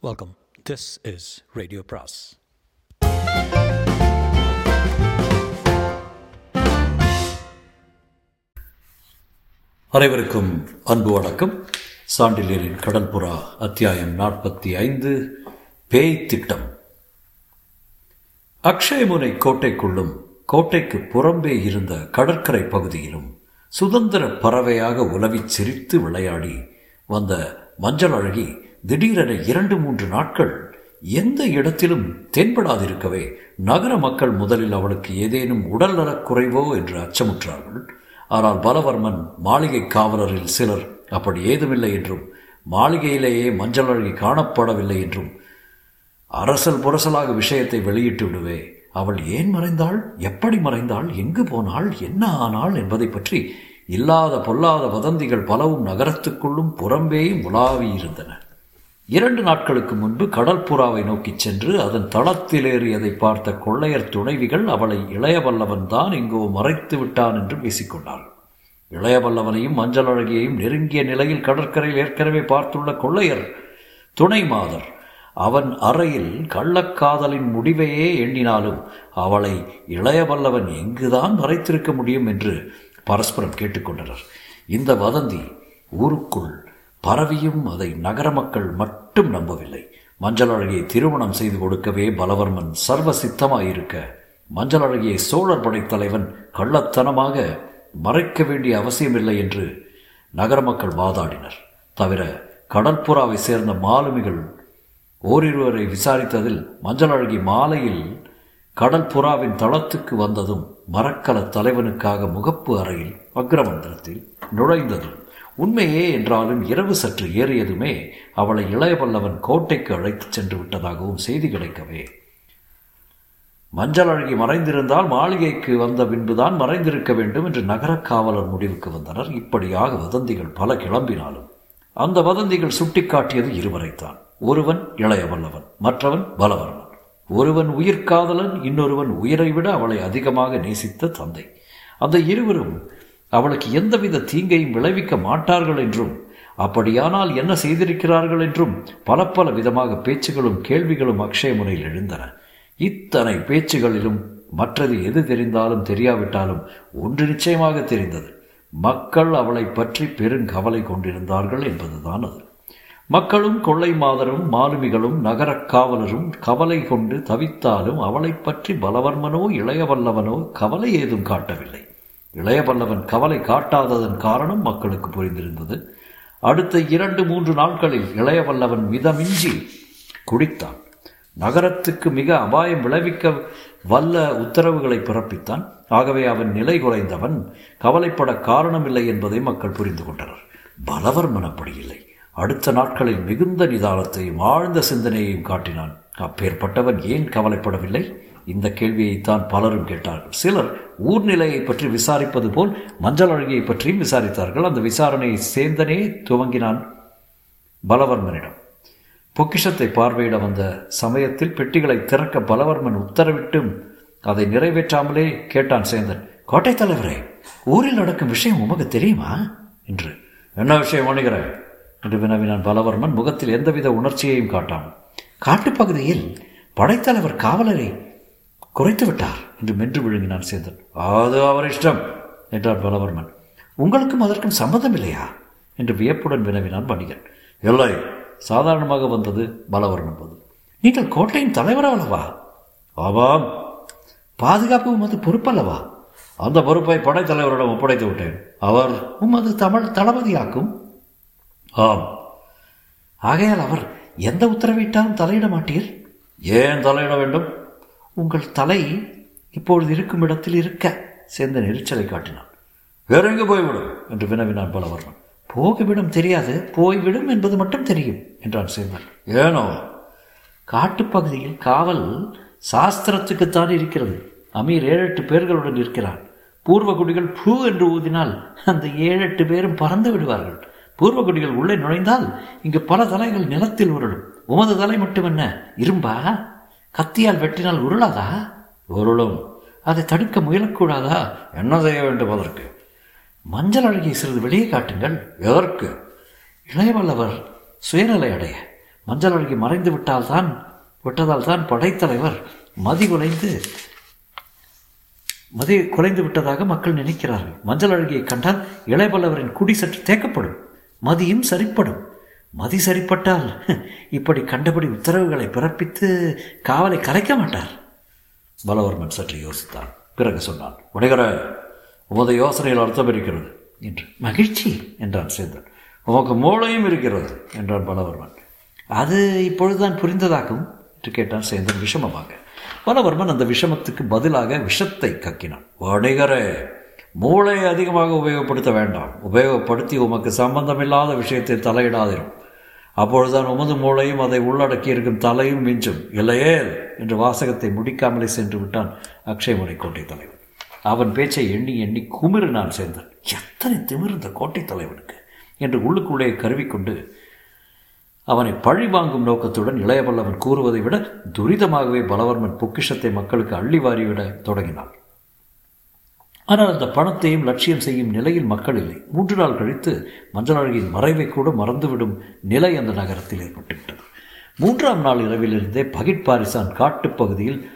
Welcome this is radio பிராஸ் அனைவருக்கும் அன்பு வணக்கம். சாண்டிலியரின் கடற்புறா அத்தியாயம் நாற்பத்தி ஐந்து பேய் திட்டம். அக்ஷயமுனை கோட்டைக்குள்ளும் கோட்டைக்கு புறம்பே இருந்த கடற்கரை பகுதியிலும் சுதந்திர பறவையாக உலவிச் சிரித்து விளையாடி வந்த மஞ்சள் அழகி திடீரென இரண்டு மூன்று நாட்கள் எந்த இடத்திலும் தென்படாதிருக்கவே நகர மக்கள் முதலில் அவளுக்கு ஏதேனும் உடல்நலக் குறைவோ என்று அச்சமுற்றார்கள். ஆனால் பலவர்மன் மாளிகை காவலரில் சிலர் அப்படி ஏதுமில்லை என்றும் மாளிகையிலேயே மஞ்சள் அழகி காணப்படவில்லை என்றும் அரசல் புரசலாக விஷயத்தை வெளியிட்டு விடுவே அவள் ஏன் மறைந்தாள்? எப்படி மறைந்தாள்? எங்கு போனாள்? என்ன ஆனாள்? என்பதை பற்றி இல்லாத பொல்லாத வதந்திகள் பலவும் நகரத்துக்குள்ளும் புறம்பேயும் உலாவியிருந்தன. இரண்டு நாட்களுக்கு முன்பு கடற்புறாவை நோக்கிச் சென்று அதன் தளத்திலேறியதை பார்த்த கொள்ளையர் துணைவிகள் அவளை இளையவல்லவன் தான் எங்கோ மறைத்து விட்டான் என்று பேசிக்கொண்டாள் இளையவல்லவனையும் மஞ்சள் அழகியையும் நெருங்கிய நிலையில் கடற்கரையில் ஏற்கனவே பார்த்துள்ள கொள்ளையர் துணை மாதர் அவன் அறையில் கள்ளக்காதலின் முடிவையே எண்ணினாலும் அவளை இளையவல்லவன் எங்குதான் மறைத்திருக்க முடியும்? என்று பரஸ்பரம் கேட்டுக்கொண்டனர் இந்த வதந்தி ஊருக்குள் பரவியும் அதை நகர மக்கள் மட்டும் நம்பவில்லை. மஞ்சள் அழகியை திருமணம் செய்து கொடுக்கவே பலவர்மன் சர்வ சித்தமாயிருக்க மஞ்சள் அழகியை சோழர் படைத்தலைவன் கள்ளத்தனமாக மறைக்க வேண்டிய அவசியமில்லை என்று நகர மக்கள் வாதாடினர். தவிர கடற்புறாவை சேர்ந்த மாலுமிகள் ஓரிருவரை விசாரித்ததில் மஞ்சள் அழகி மாலையில் கடற்புறாவின் தளத்துக்கு வந்ததும் மரக்கல தலைவனுக்காக முகப்பு அறையில் அக்ரமந்திரத்தில் நுழைந்ததும் உண்மையே என்றாலும் இரவு சற்று ஏறியதுமே அவளை இளையவல்லவன் கோட்டைக்கு அழைத்துச் சென்று விட்டதாகவும் செய்தி கிடைக்கவே. மஞ்சள் அழகி மறைந்திருந்தால் மாளிகைக்கு வந்த பின்புதான் மறைந்திருக்க வேண்டும் என்று நகரக் காவலர் முடிவுக்கு வந்தனர். இப்படியாக வதந்திகள் பல கிளம்பினாலும் அந்த வதந்திகள் சுட்டிக்காட்டியது இருவரைத்தான். ஒருவன் இளையவல்லவன் மற்றவன் பலவர்மன். ஒருவன் உயிர்காதலன் இன்னொருவன் உயிரை விட அவளை அதிகமாக நேசித்த தந்தை. அந்த இருவரும் அவளுக்கு எந்தவித தீங்கையும் விளைவிக்க மாட்டார்கள் என்றும் அப்படியானால் என்ன செய்திருக்கிறார்கள் என்றும் பல பல விதமாக பேச்சுகளும் கேள்விகளும் அக்ஷயமுனையில் எழுந்தன. இத்தனை பேச்சுகளிலும் மற்றது எது தெரிந்தாலும் தெரியாவிட்டாலும் ஒன்று நிச்சயமாக தெரிந்தது. மக்கள் அவளை பற்றி பெருங்கவலை கொண்டிருந்தார்கள் என்பதுதான் அது. மக்களும் கொள்ளை மாதரும் மாலுமிகளும் நகர காவலரும் கவலை கொண்டு தவித்தாலும் அவளை பற்றி பலவர்மனோ இளையவல்லவனோ கவலை ஏதும் காட்டவில்லை. இளையவல்லவன் கவலை காட்டாததன் காரணம் மக்களுக்கு புரிந்திருந்தது. அடுத்த இரண்டு மூன்று நாட்களில் இளையவல்லவன் மிதமின்றி குடித்தான். நகரத்துக்கு மிக அபாயம் விளைவிக்க வல்ல உத்தரவுகளை பிறப்பித்தான். ஆகவே அவன் நிலை குறைந்தவன் கவலைப்பட காரணமில்லை என்பதை மக்கள் புரிந்து கொண்டனர். பலவர் மனப்படி இல்லை. அடுத்த நாட்களில் மிகுந்த நிதானத்தையும் ஆழ்ந்த சிந்தனையையும் காட்டினான். அப்பேற்பட்டவன் ஏன் கவலைப்படவில்லை? இந்த கேள்வியைத்தான் பலரும் கேட்டார்கள். சிலர் ஊர்நிலையை பற்றி விசாரிப்பது போல் மஞ்சள் அழகியை பற்றியும் விசாரித்தார்கள். அந்த விசாரணையை சேர்ந்தனே துவங்கினான் பலவர்மனிடம். பொக்கிஷத்தை பார்வையிட வந்த சமயத்தில் பெட்டிகளை திறக்க பலவர்மன் உத்தரவிட்டும் அதை நிறைவேற்றாமலே கேட்டான் சேந்தன். கோட்டை தலைவரே ஊரில் நடக்கும் விஷயம் உமக்கு தெரியுமா? என்று. என்ன விஷயம் வணிகிற என்று வினவினான் பலவர்மன். முகத்தில் எந்தவித உணர்ச்சியையும் காட்டான் காட்டுப்பகுதியில் படைத்தலைவர் காவலரை குறைத்து விட்டார் என்று மென்று விழுங்கினான் சேந்தன் அது அவர் இஷ்டம் என்றார் பலவர்மன். உங்களுக்கும் அதற்கும் சம்மதம் இல்லையா? என்று வியப்புடன் வினவினான் வணிகன். இல்லை சாதாரணமாக வந்தது பலவர்மன் போது. நீங்கள் கோட்டையின் தலைவர் அல்லவா? ஆமாம். பாதுகாப்பு உமது பொறுப்பல்லவா? அந்த பொறுப்பை படைத்தலைவரிடம் ஒப்படைத்து விட்டேன். அவர் உமது தமிழ் தளபதியாக்கும். ஆம். ஆகையால் அவர் எந்த உத்தரவிட்டாலும் தலையிட மாட்டீர்? ஏன் தலையிட வேண்டும்? உங்கள் தலை இப்பொழுது இருக்கும் இடத்தில் இருக்க சேர்ந்த நெரிச்சலை காட்டினான். வேற எங்கே போய்விடும்? என்று வினவினான் பலவர்மன் போகிவிடும் தெரியாது போய்விடும் என்பது மட்டும் தெரியும் என்றான் சேந்தன் ஏனோ காட்டுப்பகுதியில் காவல் சாஸ்திரத்துக்குத்தான் இருக்கிறது. அமீர் ஏழெட்டு பேர்களுடன் இருக்கிறான் பூர்வகுடிகள் பூ என்று ஊதினால் அந்த ஏழெட்டு பேரும் பறந்து விடுவார்கள். பூர்வகுடிகள் உள்ளே நுழைந்தால் இங்கு பல தலைகள் நிலத்தில் உருளும். உமது தலை மட்டும் என்ன இரும்பா? கத்தியால் வெட்டினால் உருளாதா? உருளும். அதை தடுக்க முயலக்கூடாதா? என்ன செய்ய வேண்டும் அதற்கு? மஞ்சள் அழகியை சிறிது வெளியே காட்டுங்கள். எதற்கு? இளையவல்லவர் சுயநிலை அடைய. மஞ்சள் அழகி மறைந்து விட்டால் தான் விட்டதால் தான் படைத்தலைவர் மதி குலைந்து மதி குறைந்து விட்டதாக மக்கள் நினைக்கிறார்கள். மஞ்சள் அழகியை கண்டால் இளையபல்லவரின் குடி சற்று தேக்கப்படும். மதியும் சரிப்படும். மதி சரிப்பட்டால் இப்படி கண்டபடி உத்தரவுகளை பிறப்பித்து காவலை கலைக்க மாட்டார். பலவர்மன் சற்று யோசித்தான். பிறகு சொன்னான் உடைகர உமது யோசனையில் அர்த்தம் இருக்கிறது என்று. மகிழ்ச்சி என்றான் சேந்தன். உமக்கு மூளையும் இருக்கிறது என்றான் பலவர்மன். அது இப்பொழுதுதான் புரிந்ததாகும் என்று கேட்டான் சேந்தன் விஷமமாக. பலவர்மன் அந்த விஷமத்துக்கு பதிலாக விஷத்தை கக்கினான். வணிகரே மூளையை அதிகமாக உபயோகப்படுத்த வேண்டாம். உபயோகப்படுத்தி உமக்கு சம்பந்தமில்லாத விஷயத்தை தலையிடாதிரும். அப்பொழுதுதான் உமது மூளையும் அதை உள்ளடக்கி இருக்கும் தலையும் மிஞ்சும். இல்லையே என்று வாசகத்தை முடிக்காமலே சென்று விட்டான் அக்ஷயமுனை கோட்டை தலைவன். அவன் பேச்சை எண்ணி எண்ணி குமிறினான் சேர்ந்தான் எத்தனை திமிர்ந்த கோட்டை தலைவனுக்கு என்று உள்ளுக்குள்ளே கருவிக்கொண்டு அவனை பழி வாங்கும் நோக்கத்துடன் இளையவல்லவன் கூறுவதை விட துரிதமாகவே பலவர்மன் பொக்கிஷத்தை மக்களுக்கு அள்ளி வாரிவிட தொடங்கினான். ஆனால் அந்த பணத்தையும் லட்சியம் செய்யும் நிலையில் மக்கள் இல்லை. மூன்று நாள் கழித்து மஞ்சள் அழகியின் மறைவை கூட மறந்துவிடும் நிலை அந்த நகரத்தில் ஏற்பட்டுவிட்டது. மூன்றாம் நாள் இரவிலிருந்தே பகிட்பாரிசான் காட்டுப் பகுதியில்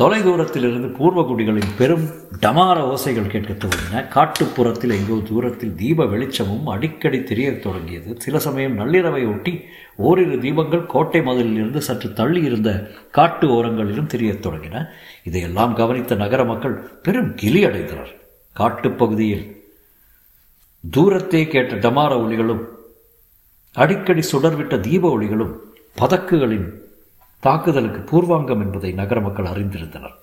தொலைதூரத்திலிருந்து பூர்வகுடிகளின் பெரும் டமார ஓசைகள் கேட்கத் துவங்கின. காட்டுப்புறத்தில் எங்கோ தூரத்தில் தீப வெளிச்சமும் அடிக்கடி தெரியத் தொடங்கியது. சில சமயம் நள்ளிரவை ஒட்டி ஓரிரு தீபங்கள் கோட்டை மதிலிலிருந்து சற்று தள்ளி இருந்த காட்டு ஓரங்களிலும் தெரியத் தொடங்கின. இதையெல்லாம் கவனித்த நகர மக்கள் பெரும் கிளி அடைந்தனர். காட்டுப்பகுதியில் தூரத்தே கேட்ட டமார ஒளிகளும் அடிக்கடி சுடர்விட்ட தீப ஒளிகளும் பதக்குகளின் தாக்குதலுக்கு பூர்வாங்கம் என்பதை நகர மக்கள் அறிந்திருந்தனர்.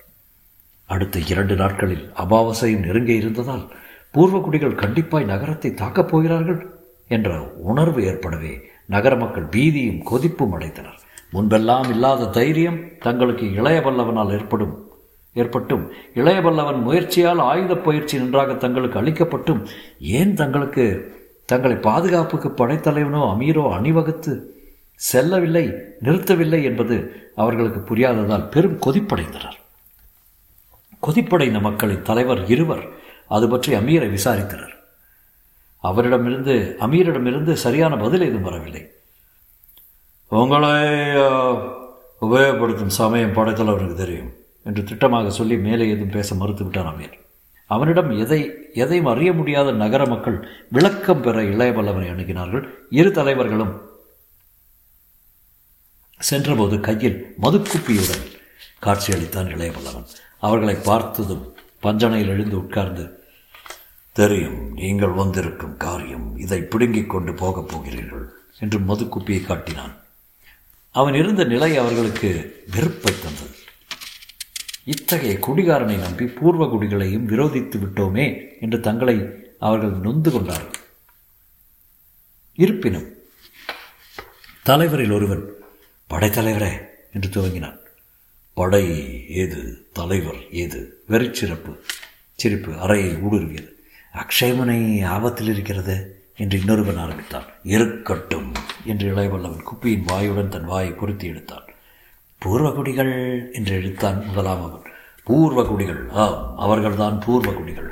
அடுத்த இரண்டு நாட்களில் அமாவாசையும் நெருங்க இருந்ததால் பூர்வகுடிகள் கண்டிப்பாய் நகரத்தை தாக்கப் போகிறார்கள் என்ற உணர்வு ஏற்படவே நகர மக்கள் பீதியும் கொதிப்பும் அடைந்தனர். முன்பெல்லாம் இல்லாத தைரியம் தங்களுக்கு இளையவல்லவனால் ஏற்படும் ஏற்பட்டும். இளையவல்லவன் முயற்சியால் ஆயுத பயிற்சி நன்றாக தங்களுக்கு அளிக்கப்பட்டும். ஏன் தங்களுக்கு தங்களை பாதுகாப்புக்கு படைத்தலைவனோ அமீரோ அணிவகுத்து செல்லவில்லை நிறுத்தவில்லை என்பது அவர்களுக்கு புரியாததால் பெரும் கொதிப்படைந்தனர். கொதிப்படைந்த மக்களின் தலைவர் இருவர் அது பற்றி அமீரை விசாரித்தனர். அவரிடமிருந்து அமீரிடமிருந்து சரியான பதில் எதுவும் வரவில்லை. உங்களை உபயோகப்படுத்தும் சமயம் படைத்தலைவருக்கு தெரியும் என்று திட்டமாக சொல்லி மேலே எதுவும் பேச மறுத்துவிட்டான் அமீர். அவனிடம் எதை எதையும் அறிய முடியாத நகர மக்கள் விளக்கம் பெற இளையவல்லவனை அணுகினார்கள். இரு தலைவர்களும் சென்றபோது கையில் மதுக்குப்பியுடன் காட்சியளித்தான் இளையவல்லவன். அவர்களை பார்த்ததும் பஞ்சனையில் எழுந்து உட்கார்ந்து தெரியும் நீங்கள் வந்திருக்கும் காரியம் இதை பிடுங்கிக் கொண்டு போகப் போகிறீர்கள் என்று மதுக்குப்பியை காட்டினான். அவன் இருந்த நிலை அவர்களுக்கு வெறுப்பை தந்தது. இத்தகைய குடிகாரனை நம்பி பூர்வ குடிகளையும் விரோதித்து விட்டோமே என்று தங்களை அவர்கள் நொந்து கொண்டார்கள். இருப்பினும் தலைவரில் ஒருவன் படைத்தலைவரே என்று துவங்கினான். படை ஏது தலைவர் ஏது வெறிச்சிறப்பு சிரிப்பு அறையை ஊடுருவியது. அக்ஷயமனை ஆபத்தில் இருக்கிறது என்று இன்னொருவன் ஆரம்பித்தான். இருக்கட்டும் என்று இளையவல்லவன் குப்பியின் வாயுடன் தன் வாயை பொருத்தி எடுத்தான். பூர்வகுடிகள் என்று எழுத்தான் முதலாம் அவன் பூர்வகுடிகள் ஆம் அவர்கள்தான் பூர்வகுடிகள்.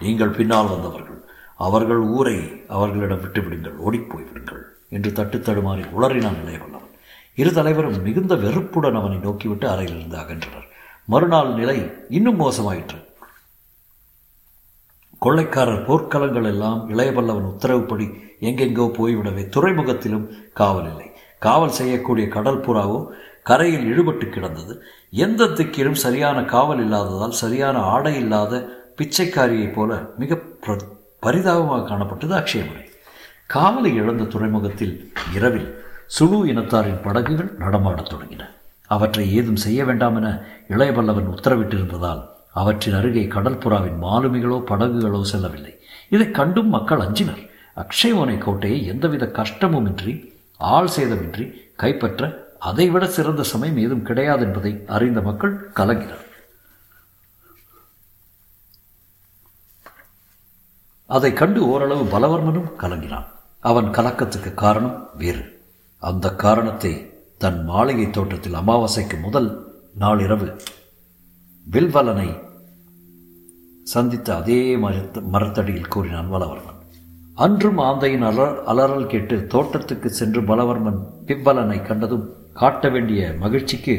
நீங்கள் பின்னால் வந்தவர்கள் அவர்கள் ஊரை அவர்களிடம் விட்டுவிடுங்கள் ஓடிப்போய் விடுங்கள் என்று தட்டு தடுமாறி உளறினான் இளையவன் இரு தலைவரும் மிகுந்த வெறுப்புடன் அவனை நோக்கிவிட்டு அறையிலிருந்து அகன்றனர் மறுநாள் நிலை இன்னும் மோசமாயிற்று. கொள்ளைக்காரர் போர்க்களங்கள் எல்லாம் இளையபல்லவன் உத்தரவுப்படி எங்கெங்கோ போய்விடவே துறைமுகத்திலும் காவல் இல்லை. காவல் செய்யக்கூடிய கடல் புறாவோ கரையில் இழுபட்டு கிடந்தது. எந்த திக்கிலும் சரியான காவல் இல்லாததால் சரியான ஆடை இல்லாத பிச்சைக்காரியைப் போல மிக பரிதாபமாக காணப்பட்டது அக்ஷயமுறை காவலை இழந்த துறைமுகத்தில் இரவில் சுழு இனத்தாரின் படகுகள் நடமாடத் தொடங்கின. அவற்றை ஏதும் செய்ய வேண்டாம் என இளையவல்லவன் உத்தரவிட்டிருந்ததால் அவற்றின் அருகே கடற்புறாவின் மாலுமிகளோ படகுகளோ செல்லவில்லை. இதை கண்டும் மக்கள் அஞ்சினர். அக்ஷயமனை கோட்டையை எந்தவித கஷ்டமுமின்றி ஆள் சேதமின்றி கைப்பற்ற அதைவிட சிறந்த சமயம் ஏதும் கிடையாது என்பதை அறிந்த மக்கள் கலங்கினர். அதை கண்டு ஓரளவு பலவர்மனும் கலங்கினான். அவன் கலக்கத்துக்கு காரணம் வேறு. அந்த காரணத்தை தன் மாளிகை தோட்டத்தில் அமாவாசைக்கு முதல் நாளிரவு வில்வலனை சந்தித்த அதே மரத்த மரத்தடியில் கூறினான் பலவர்மன் அன்றும் ஆந்தையின் அலர் அலறல் கேட்டு தோட்டத்துக்கு சென்று பலவர்மன் பிவ்வலனை கண்டதும் காட்ட வேண்டிய மகிழ்ச்சிக்கு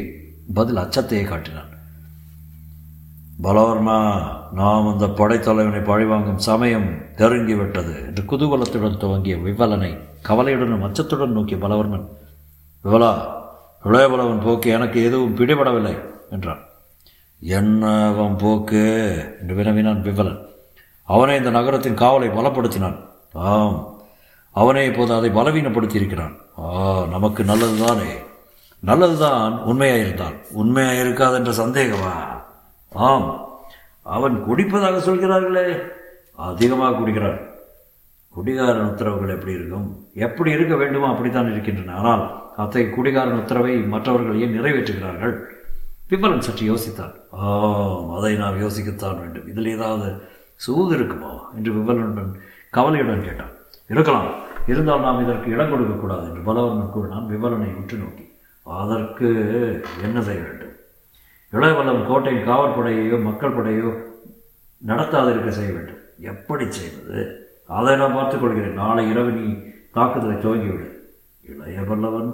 பதில் அச்சத்தையே காட்டினான். பலவர்மா நாம் அந்த படைத்தலைவனை பழிவாங்கும் சமயம் நெருங்கிவிட்டது என்று குதூகலத்துடன் துவங்கிய விவலனை கவலையுடனும் அச்சத்துடன் நோக்கிய பலவர்மன் விவலா இளையபலவன் போக்கு எனக்கு எதுவும் பிடிபடவில்லை என்றான். என்ன அவன் போக்கு? என்று வினவினான் விவலன். அவனே இந்த நகரத்தின் காவலை பலப்படுத்தினான். ஆம் அவனே இப்போது அதை பலவீனப்படுத்தியிருக்கிறான். ஆ நமக்கு நல்லதுதானே. நல்லதுதான் உண்மையாயிருந்தான் உண்மையாயிருக்காது என்ற சந்தேகமா? ஆம் அவன் குடிப்பதாக சொல்கிறார்களே. அதிகமாக குடிக்கிறான் குடிகாரன் உத்தரவுகள் எப்படி இருக்கும்? எப்படி இருக்க வேண்டுமோ அப்படித்தான் இருக்கின்றன. ஆனால் அத்தகைய குடிகாரன் உத்தரவை மற்றவர்கள் ஏன் நிறைவேற்றுகிறார்கள்? விபரன் சற்று யோசித்தான். ஆம் அதை நாம் யோசிக்கத்தான் வேண்டும். இதில் ஏதாவது சூது இருக்குமோ? என்று விபலனுடன் கவலையுடன் கேட்டான். இருக்கலாம். இருந்தால் நாம் இதற்கு இடம் கொடுக்கக்கூடாது என்று பலவர்மன் கூறினான். விபலனை உற்று நோக்கி அதற்கு என்ன செய்ய வேண்டும்? இளவலம் கோட்டையின் காவற்படையையோ மக்கள் படையோ நடத்தாதிருக்க செய்ய வேண்டும். எப்படி செய்வது? அதை நான் பார்த்துக்கொள்கிறேன் நாளை இரவு நீ தாக்குதலை துவங்கிவிடு. இளைய வல்லவன்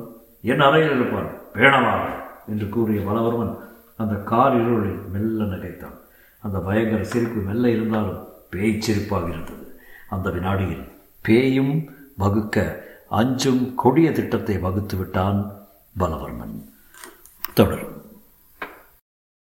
என் அறையில் இருப்பான். பேணவாக என்று கூறிய பலவர்மன் அந்த கார் இருளில் மெல்ல நகைத்தான். அந்த பயங்கர சிரிப்பு மெல்ல இருந்தாலும் பேய் சிரிப்பாக இருந்தது. அந்த வினாடியில் பேயும் வகுக்க அஞ்சும் கொடிய திட்டத்தை வகுத்து விட்டான் பலவர்மன் தொடரும்.